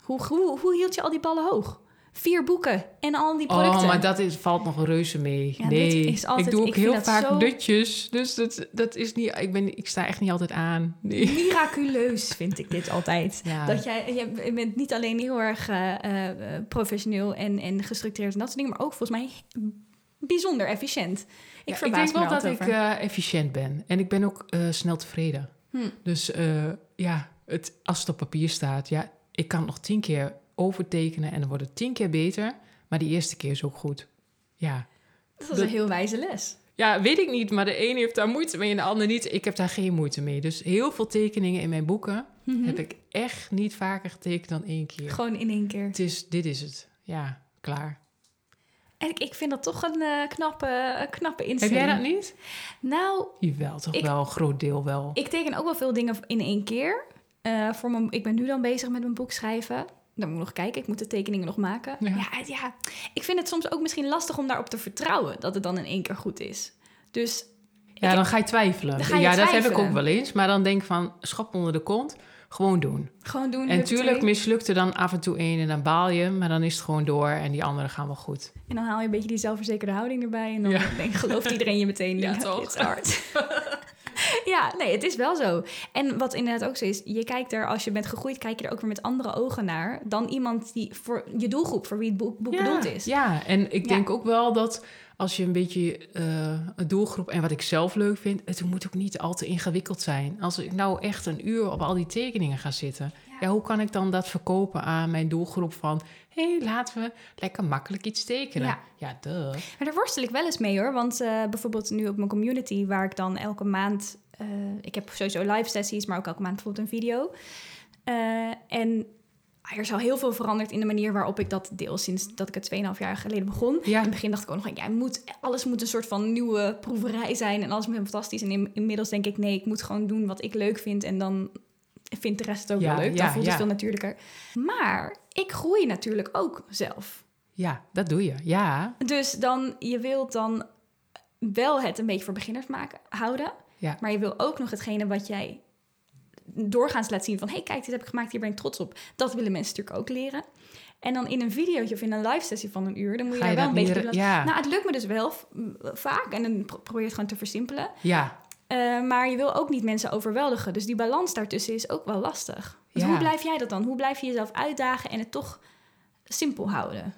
Hoe, hoe, hoe hield je al die ballen hoog? Vier boeken en al die producten. Oh, maar dat is, valt nog reuze mee. Ja, nee, dit is altijd- ik doe ook ik heel vaak zo- dutjes. Dus dat, dat is niet... Ik, ben, ik sta echt niet altijd aan. Nee. Miraculeus vind ik dit altijd. Ja. Dat jij, je bent niet alleen heel erg eh, eh, professioneel en, en gestructureerd en dat soort dingen, maar ook volgens mij bijzonder efficiënt. Ik Ja, ik denk wel dat ik eh, efficiënt ben. En ik ben ook eh, snel tevreden. Hm. Dus eh, ja, het, als het op papier staat... Ja, ik kan nog tien keer overtekenen en dan wordt het tien keer beter. Maar die eerste keer is ook goed. Ja. Dat dat- een heel wijze les. Ja, weet ik niet, maar de ene heeft daar moeite mee en de ander niet. Ik heb daar geen moeite mee. Dus heel veel tekeningen in mijn boeken Mhm. heb ik echt niet vaker getekend dan één keer. Gewoon in één keer. Het is, dit is het. Ja, klaar. En ik, ik vind dat toch een eh, knappe, een knappe Heb instelling. jij dat niet? Nou, Jawel, toch Ik- wel. Een groot deel wel. ik teken ook wel veel dingen in één keer. Eh, voor mijn, ik ben nu dan bezig met mijn boek schrijven. Dan moet ik nog kijken, ik moet de tekeningen nog maken. Ja. Ja. Ja, ik vind het soms ook misschien lastig om daarop te vertrouwen dat het dan in één keer goed is. Dus ja, dan ga je twijfelen. Dan ga je ja, dat heb ik ook wel eens. Maar dan denk ik van, schop onder de kont. Gewoon doen. gewoon doen. En tuurlijk mislukt er dan af en toe één en dan baal je. Maar dan is het gewoon door en die anderen gaan wel goed. En dan haal je een beetje die zelfverzekerde houding erbij. En dan Ja. denk, gelooft iedereen je meteen. [LAUGHS] Ja, toch? Hard. [LAUGHS] [LAUGHS] ja, nee, het is wel zo. En wat inderdaad ook zo is, je kijkt er, als je bent gegroeid, kijk je er ook weer met andere ogen naar. Dan iemand die voor je doelgroep, voor wie het boek, boek bedoeld is. Ja, en ik Ja. denk ook wel dat als je een beetje eh, een doelgroep... en wat ik zelf leuk vind, het moet ook niet al te ingewikkeld zijn. Als ik nou echt een uur op al die tekeningen ga zitten... Ja. hoe kan ik dan dat verkopen aan mijn doelgroep van... hé, hey, laten we lekker makkelijk iets tekenen. Ja. Ja, duh. Maar daar worstel ik wel eens mee hoor. Want eh, bijvoorbeeld nu op mijn community, waar ik dan elke maand. eh, ik heb sowieso live sessies, maar ook elke maand bijvoorbeeld een video. Eh, en er is al heel veel veranderd in de manier waarop ik dat deel sinds dat ik het 2,5 jaar geleden begon. Ja. In het begin dacht ik ook nog, ja, moet, alles moet een soort van nieuwe proeverij zijn en alles moet fantastisch. En in- inmiddels denk ik, nee, ik moet gewoon doen wat ik leuk vind en dan vindt de rest het ook Ja, wel leuk. ja, dan voelt ja. het veel natuurlijker. Maar ik groei natuurlijk ook zelf. ja, dat doe je. Ja, Dus dan, je wilt dan wel het een beetje voor beginners maken, houden. Maar je wil ook nog hetgene wat jij doorgaans laat zien van... hé, hey, kijk, dit heb ik gemaakt, hier ben ik trots op. Dat willen mensen natuurlijk ook leren. En dan in een videootje of in een live sessie van een uur... dan moet je, Ga je daar wel een beetje... Ja. Nou, het lukt me dus wel vaak. En dan pro- probeer je het gewoon te versimpelen. ja. Eh, maar je wil ook niet mensen overweldigen. Dus die balans daartussen is ook wel lastig. Dus Ja. hoe blijf jij dat dan? Hoe blijf je jezelf uitdagen en het toch simpel houden?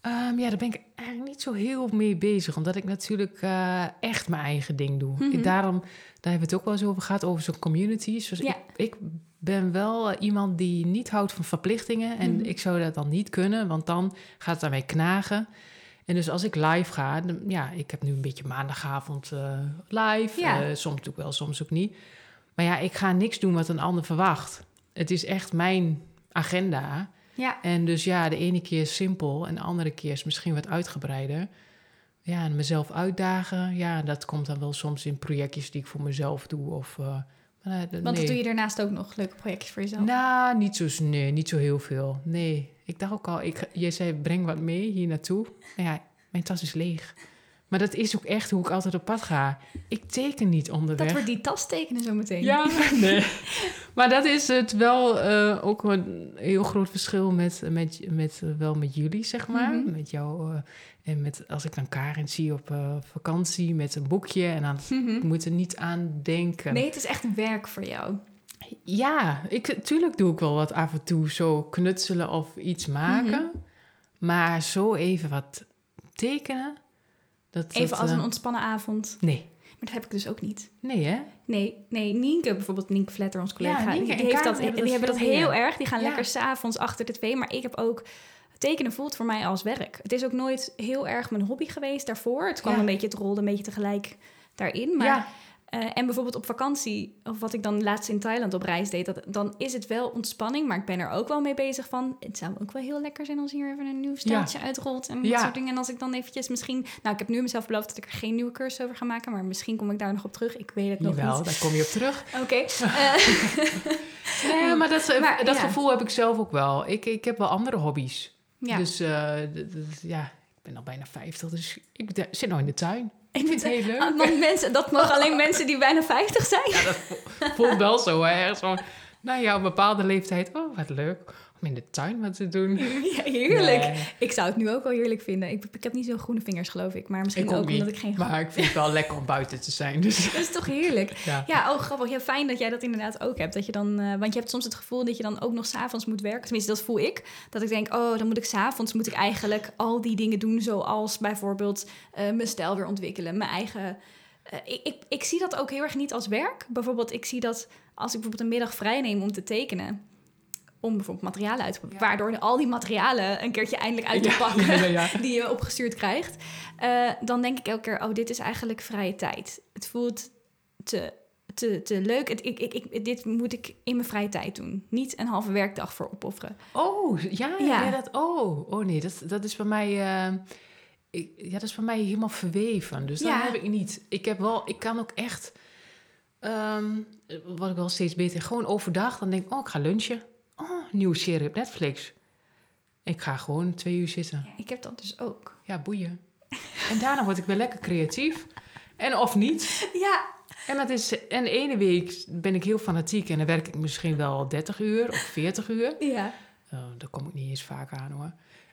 Ehm, ja, daar ben ik eigenlijk niet zo heel mee bezig. Omdat ik natuurlijk eh, echt mijn eigen ding doe. Mhm. Ik- daarom, daar hebben we het ook wel eens over gehad, over zo'n community. Dus Ja. ik, ik ben wel eh, iemand die niet houdt van verplichtingen. En Mhm. ik zou dat dan niet kunnen, want dan gaat het aan mij knagen. En dus als ik live ga, dan- ja, ik heb nu een beetje maandagavond eh, live. Ja. Eh, soms doe ik wel, soms ook niet. Maar ja, ik ga niks doen wat een ander verwacht. Het is echt mijn agenda. Ja, En dus ja, de ene keer is simpel en de andere keer is misschien wat uitgebreider. Ja, en mezelf uitdagen, ja, dat komt dan wel soms in projectjes die ik voor mezelf doe. Of, eh, maar, want nee. dat doe je daarnaast ook nog leuke projectjes voor jezelf. Nou, niet zo, nee, niet zo heel veel. Nee, ik dacht ook al, ik, je zei breng wat mee hier naartoe. Nou ja, mijn tas is leeg. Maar dat is ook echt hoe ik altijd op pad ga. Ik teken niet onderweg. Dat wordt die tas tekenen zo meteen. Ja, [LAUGHS] nee. Maar dat is het wel eh, ook een heel groot verschil met, met, met, eh, wel met jullie, zeg maar. Mhm. Met jou eh, en met, als ik dan Karin zie op vakantie met een boekje en dan ik moet er niet aan denken. Nee, het is echt werk voor jou. Ja, ik, tuurlijk doe ik wel wat af en toe zo knutselen of iets maken. Mhm. Maar zo even wat tekenen. Dat, Even dat, als eh, een ontspannen avond. Nee, Maar dat heb ik dus ook niet. nee hè? Nee, nee, Nienke bijvoorbeeld, Nienke Vletter, ons collega, Ja, Nienke die, heeft dat, hebben die dat hebben dat heel meer. erg. Die gaan Ja. lekker s'avonds achter de twee. Maar ik heb ook... Tekenen voelt voor mij als werk. Het is ook nooit heel erg mijn hobby geweest daarvoor. Het kwam Ja. een beetje, het rolde een beetje tegelijk daarin. Maar ja, Eh, en bijvoorbeeld op vakantie, of wat ik dan laatst in Thailand op reis deed, dat, dan is het wel ontspanning, maar ik ben er ook wel mee bezig van. Het zou ook wel heel lekker zijn als hier even een nieuw staaltje uitrolt en dat soort dingen. En als ik dan eventjes misschien, nou, ik heb nu mezelf beloofd dat ik er geen nieuwe cursus over ga maken, maar misschien kom ik daar nog op terug. Ik weet het nog Jawel, niet. daar kom je op terug. [LAUGHS] Oké. [LAUGHS] Eh, [LAUGHS] nee, maar dat, Maar, dat ja. gevoel heb ik zelf ook wel. Ik, ik heb wel andere hobby's. ja. Dus eh, ja, ik ben al bijna 50, dus ik zit nog in de tuin. Ik vind het heel leuk. Ah, want mensen, dat mogen alleen mensen die bijna 50 zijn. Ja, dat voelt wel zo, hè. Ergens van, nou ja, op een bepaalde leeftijd, oh, wat leuk om in de tuin wat te doen. [LAUGHS] Ja, heerlijk. Nee. Ik zou het nu ook wel heerlijk vinden. Ik, ik heb niet zo'n groene vingers, geloof ik. Maar misschien Ik ook niet, omdat ik geen... Maar ik vind het wel lekker om buiten te zijn, dus [LAUGHS] Dat is toch heerlijk? [LAUGHS] ja. Ja, oh grappig. Ja, fijn dat jij dat inderdaad ook hebt. Dat je dan, eh, want je hebt soms het gevoel dat je dan ook nog s'avonds moet werken. Tenminste, dat voel ik. Dat ik denk, oh, dan moet ik s'avonds moet ik eigenlijk al die dingen doen. Zoals bijvoorbeeld eh, mijn stijl weer ontwikkelen. Mijn eigen... eh, ik, ik, ik zie dat ook heel erg niet als werk. Bijvoorbeeld, ik zie dat als ik bijvoorbeeld een middag vrij neem om te tekenen. Om bijvoorbeeld materialen uit te Ja. Waardoor al die materialen een keertje eindelijk uit te pakken. [LAUGHS] ja, ja. [LAUGHS] die je opgestuurd krijgt. eh, dan denk ik elke keer, oh, dit is eigenlijk vrije tijd. Het voelt te, te, te leuk. Het, ik, ik, ik, dit moet ik in mijn vrije tijd doen. Niet een halve werkdag voor opofferen. Oh, ja, ja. Dat, oh, oh nee, dat, dat is bij mij, eh, ik, ja, dat is bij mij helemaal verweven. Dus Ja. dat heb ik niet. Ik heb wel, ik kan ook echt, ehm, wat ik wel steeds beter, gewoon overdag, dan denk ik, oh, ik ga lunchen. Nieuwe serie op Netflix. Ik ga gewoon twee uur zitten. Ik heb dat dus ook. Ja, boeien. En daarna word ik weer lekker creatief. En of niet. Ja, En, dat is, en de ene week ben ik heel fanatiek en dan werk ik misschien wel 30 uur of 40 uur. ja. Oh, daar kom ik niet eens vaak aan hoor.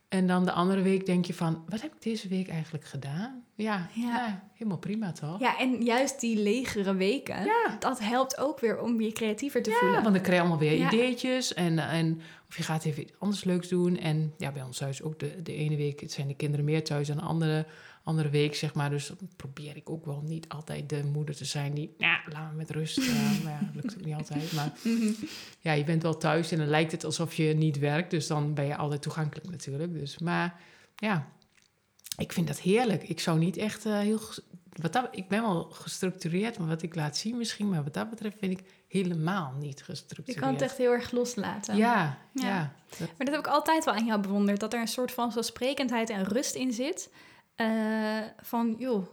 En dan de andere week denk je van, wat heb ik deze week eigenlijk gedaan? Ja, Ja. ja. helemaal prima toch? ja, en juist die legere weken, Ja. dat helpt ook weer om je creatiever te Ja, voelen. want dan krijg je allemaal weer Ja. ideetjes. En, en of je gaat even iets anders leuks doen. En ja, bij ons thuis ook de, de ene week zijn de kinderen meer thuis dan de andere, andere week, zeg maar. Dus probeer ik ook wel niet altijd de moeder te zijn die, ja, laat me met rust. Uh, [LAUGHS] maar ja, dat lukt ook niet altijd. Maar Mhm. ja, je bent wel thuis en dan lijkt het alsof je niet werkt. Dus dan ben je altijd toegankelijk natuurlijk. Dus, maar ja, ik vind dat heerlijk. Ik zou niet echt eh, heel... Wat dat, ik ben wel gestructureerd, maar wat ik laat zien misschien... maar wat dat betreft vind ik helemaal niet Je gestructureerd. kan het echt heel erg loslaten. Ja, Ja. ja. Maar dat heb ik altijd wel aan jou bewonderd. Dat er een soort van zelfsprekendheid en rust in zit. Eh, van, joh,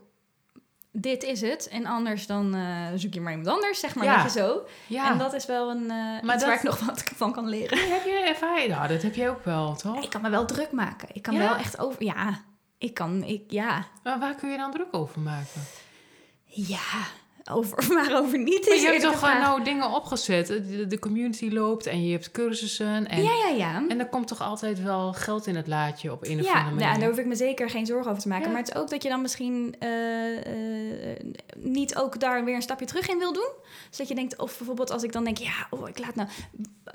dit is het. En anders dan eh, zoek je maar iemand anders, zeg maar. Ja. Je zo. ja. En dat is wel een, eh iets dat- waar ik nog wat van kan leren. heb je ervaring? Nou, dat heb jij ook wel, toch? Ik kan me wel druk maken. Ik kan Ja? wel echt over... Ja, ik kan... Ik, ja, Maar waar kun je dan druk over maken? ja, over, [LAUGHS] maar over niet Maar is je hebt toch de gewoon nou dingen opgezet. De, de community loopt en je hebt cursussen. En, Ja, ja, ja. en er komt toch altijd wel geld in het laadje op een of Ja, andere manier. nou, daar hoef ik me zeker geen zorgen over te maken. Ja. Maar het is ook dat je dan misschien eh, eh, niet ook daar weer een stapje terug in wil doen. Dus dat je denkt, of bijvoorbeeld als ik dan denk, ja, oh, ik laat nou...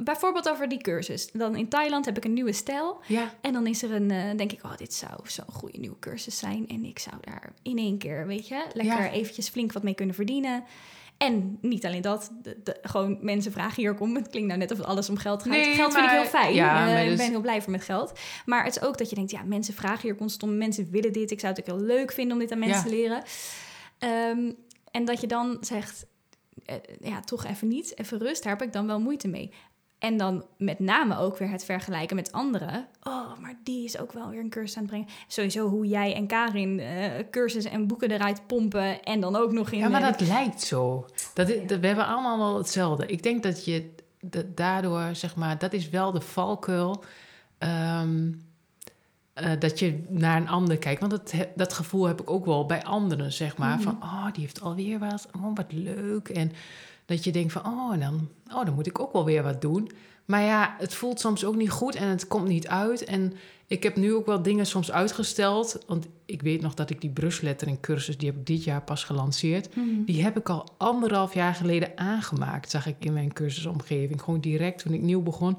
Bijvoorbeeld over die cursus. Dan in Thailand heb ik een nieuwe stijl. Ja, En dan is er een, eh, denk ik, oh, dit zou zo'n goede nieuwe cursus zijn. En ik zou daar in één keer, weet je, lekker Ja. eventjes flink wat mee kunnen verdienen. En niet alleen dat, de, de- gewoon mensen vragen hier om. Het klinkt nou net of alles om geld gaat. Nee, geld vind ik heel fijn. ja, Eh, maar Ik dus- ben heel blij voor met geld. Maar het is ook dat je denkt, ja, mensen vragen hier constant om. Mensen willen dit. Ik zou het ook heel leuk vinden om dit aan mensen Ja. te leren. Ehm, en dat je dan zegt, eh, ja, toch even niet, even rust. Daar heb ik dan wel moeite mee. En dan met name ook weer het vergelijken met anderen. Oh, maar die is ook wel weer een cursus aan het brengen. Sowieso hoe jij en Karin eh cursussen en boeken eruit pompen. En dan ook nog in... ja maar eh, dat lijkt zo. Dat, i- dat, we hebben allemaal wel hetzelfde. Ik denk dat je dat daardoor, zeg maar, dat is wel de valkuil. ehm, eh, dat je naar een ander kijkt. Want dat, dat gevoel heb ik ook wel bij anderen, zeg maar. Mhm. Van, oh, die heeft alweer wat. Oh, wat leuk. En dat je denkt van, oh, dan, oh, dan moet ik ook wel weer wat doen. Maar ja, het voelt soms ook niet goed en het komt niet uit. En ik heb nu ook wel dingen soms uitgesteld. Want ik weet nog dat ik die bruslettering cursus... die heb ik dit jaar pas gelanceerd. Mhm. Die heb ik al anderhalf jaar geleden aangemaakt, zag ik in mijn cursusomgeving. Gewoon direct toen ik nieuw begon.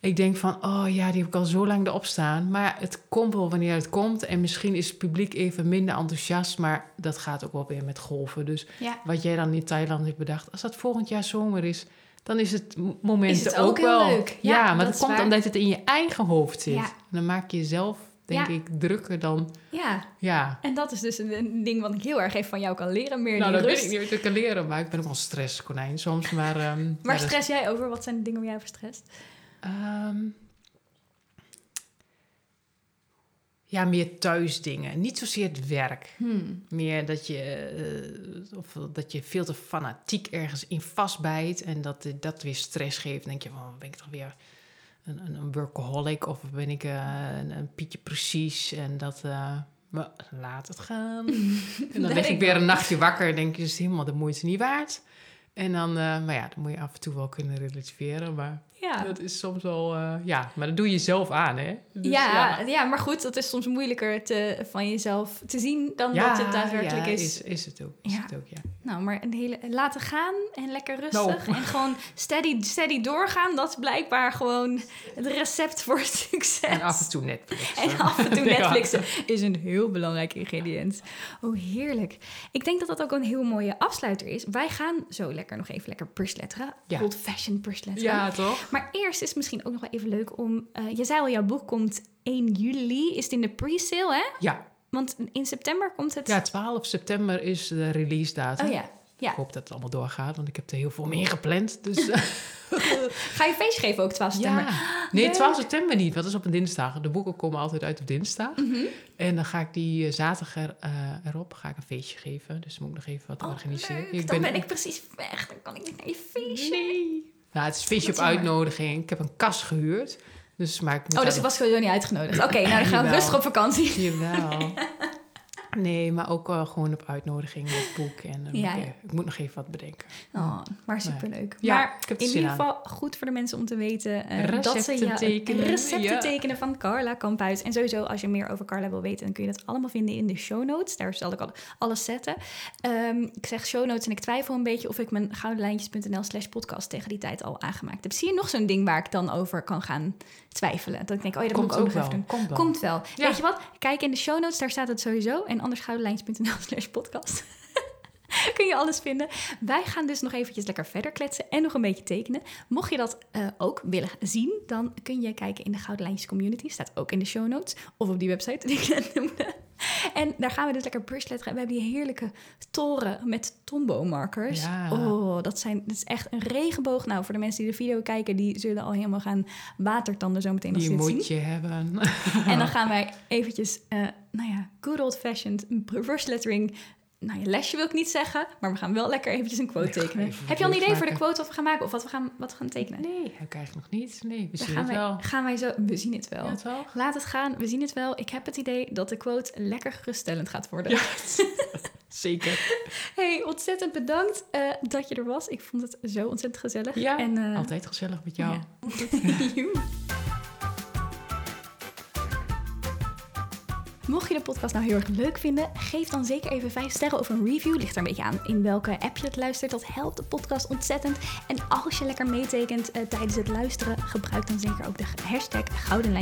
Ik denk van, oh ja, die heb ik al zo lang erop staan. Maar het komt wel wanneer het komt. En misschien is het publiek even minder enthousiast. Maar dat gaat ook wel weer met golven. Dus Ja. wat jij dan in Thailand hebt bedacht... als dat volgend jaar zomer is... dan is het moment Is het ook, ook heel wel. leuk. Ja, Ja, maar dat komt waar. omdat het in je eigen hoofd zit. Ja. Dan maak je jezelf denk Ja. ik, drukker dan... Ja, Ja, en dat is dus een, een ding wat ik heel erg even van jou kan leren. Meer nou, dat rust. weet ik niet wat ik kan leren, maar ik ben ook wel een stresskonijn soms. Maar, ehm, dat- stress jij over? Wat zijn de dingen waar jij over strest? Ehm, ja, meer thuisdingen. Niet zozeer het werk. Hmm. Meer dat je, eh, of dat je veel te fanatiek ergens in vastbijt en dat eh, dat weer stress geeft. Dan denk je van, ben ik toch weer een, een, een workaholic of ben ik eh, een, een Pietje precies en dat... maar laat het gaan. [LAUGHS] En dan lig ik weer een nachtje wakker en denk je, is het helemaal de moeite niet waard. En dan, maar ja, dan moet je af en toe wel kunnen relativeren. Maar Ja. dat is soms wel, eh, ja, maar dat doe je zelf aan, hè? Dus ja, ja. maar goed, dat is soms moeilijker te, van jezelf te zien dan Ja, dat het daadwerkelijk ja, is. is. Is het ook, is Ja. het ook, ja. Nou, maar een hele, laten gaan en lekker rustig. Nou. En gewoon steady, steady doorgaan. Dat is blijkbaar gewoon het recept voor succes. En af en toe Netflix. En af en toe [LAUGHS] Ja. Netflixen is een heel belangrijk ingrediënt. Oh, heerlijk. Ik denk dat dat ook een heel mooie afsluiter is. Wij gaan zo lekker nog even lekker pursletteren. Ja. Old fashioned pursletteren. Ja, toch? Maar eerst is het misschien ook nog wel even leuk om... eh, je zei al, jouw boek komt 1 juli. Is het in de pre-sale, hè? Ja. Want in september komt het... ja, 12 september is de release datum. Oh ja. ja. Ik hoop dat het allemaal doorgaat, want ik heb er heel veel meer gepland. Dus, [LAUGHS] [LAUGHS] Ga je feest geven ook 12 september? ja. Nee, Leuk. 12 september niet, want dat is op een dinsdag. De boeken komen altijd uit op dinsdag. Mhm. En dan ga ik die eh, zaterdag er, eh, erop ga ik een feestje geven. Dus dan moet ik nog even wat Oh, organiseren. leuk. dan ben ik precies weg. Dan kan ik niet naar je feestje. Nee. Nou, het is een feestje op uitnodiging. Ik heb een kas gehuurd. Dus, maar ik Oh, dus ik was gewoon niet uitgenodigd. [LAUGHS] Oké, nou dan gaan we rustig op vakantie. Jawel. [LAUGHS] Nee, maar ook eh, gewoon op uitnodiging met het boek. En eh, Ja, ik, ja. ik moet nog even wat bedenken. Oh, maar superleuk. Ja, maar in ieder geval goed voor de mensen om te weten eh, dat ze tekenen, recepten tekenen van Carla Kamphuis. En sowieso, als je meer over Carla wil weten, dan kun je dat allemaal vinden in de show notes. Daar zal ik al alles zetten. Ehm, ik zeg show notes en ik twijfel een beetje of ik mijn goudenlijntjes.nl slash podcast tegen die tijd al aangemaakt heb. Zie je nog zo'n ding waar ik dan over kan gaan twijfelen? Dat ik denk, oh ja, dat Komt moet ik ook ook nog even wel. doen. Komt wel. Komt wel. Ja. Weet je wat? Kijk in de show notes, daar staat het sowieso. En anders goudenlijntjes.nl slash podcast. [LAUGHS] Kun je alles vinden. Wij gaan dus nog eventjes lekker verder kletsen en nog een beetje tekenen. Mocht je dat eh, ook willen zien, dan kun je kijken in de Gouden Lijntjes Community. Staat ook in de show notes. Of op die website die ik net noemde. En daar gaan we dus lekker brushletteren. We hebben die heerlijke toren met tombow-markers. Ja. Oh, dat, zijn, dat is echt een regenboog. Nou, voor de mensen die de video kijken, die zullen al helemaal gaan watertanden zo meteen Die dit zien. moet je hebben. En dan [LAUGHS] gaan wij eventjes, eh, nou ja, good old fashioned brush lettering. Nou ja, lesje wil ik niet zeggen, maar we gaan wel lekker eventjes een quote tekenen. even Heb je al een idee voor de quote wat we gaan maken of wat we gaan, wat we gaan tekenen? Nee, heb ik eigenlijk nog niet. Nee, we zien gaan, het wij, wel. gaan wij zo, we zien het wel. Ja? Laat het gaan, we zien het wel. Ik heb het idee dat de quote lekker geruststellend gaat worden. Ja, [LAUGHS] zeker. Hey, ontzettend bedankt eh, dat je er was. Ik vond het zo ontzettend gezellig. Ja, en, eh, altijd gezellig met jou. Ja. [LAUGHS] Mocht je de podcast nou heel erg leuk vinden, geef dan zeker even 5 sterren of een review. Ligt er een beetje aan in welke app je het luistert. Dat helpt de podcast ontzettend. En als je lekker meetekent eh, tijdens het luisteren, gebruik dan zeker ook de hashtag Gouden.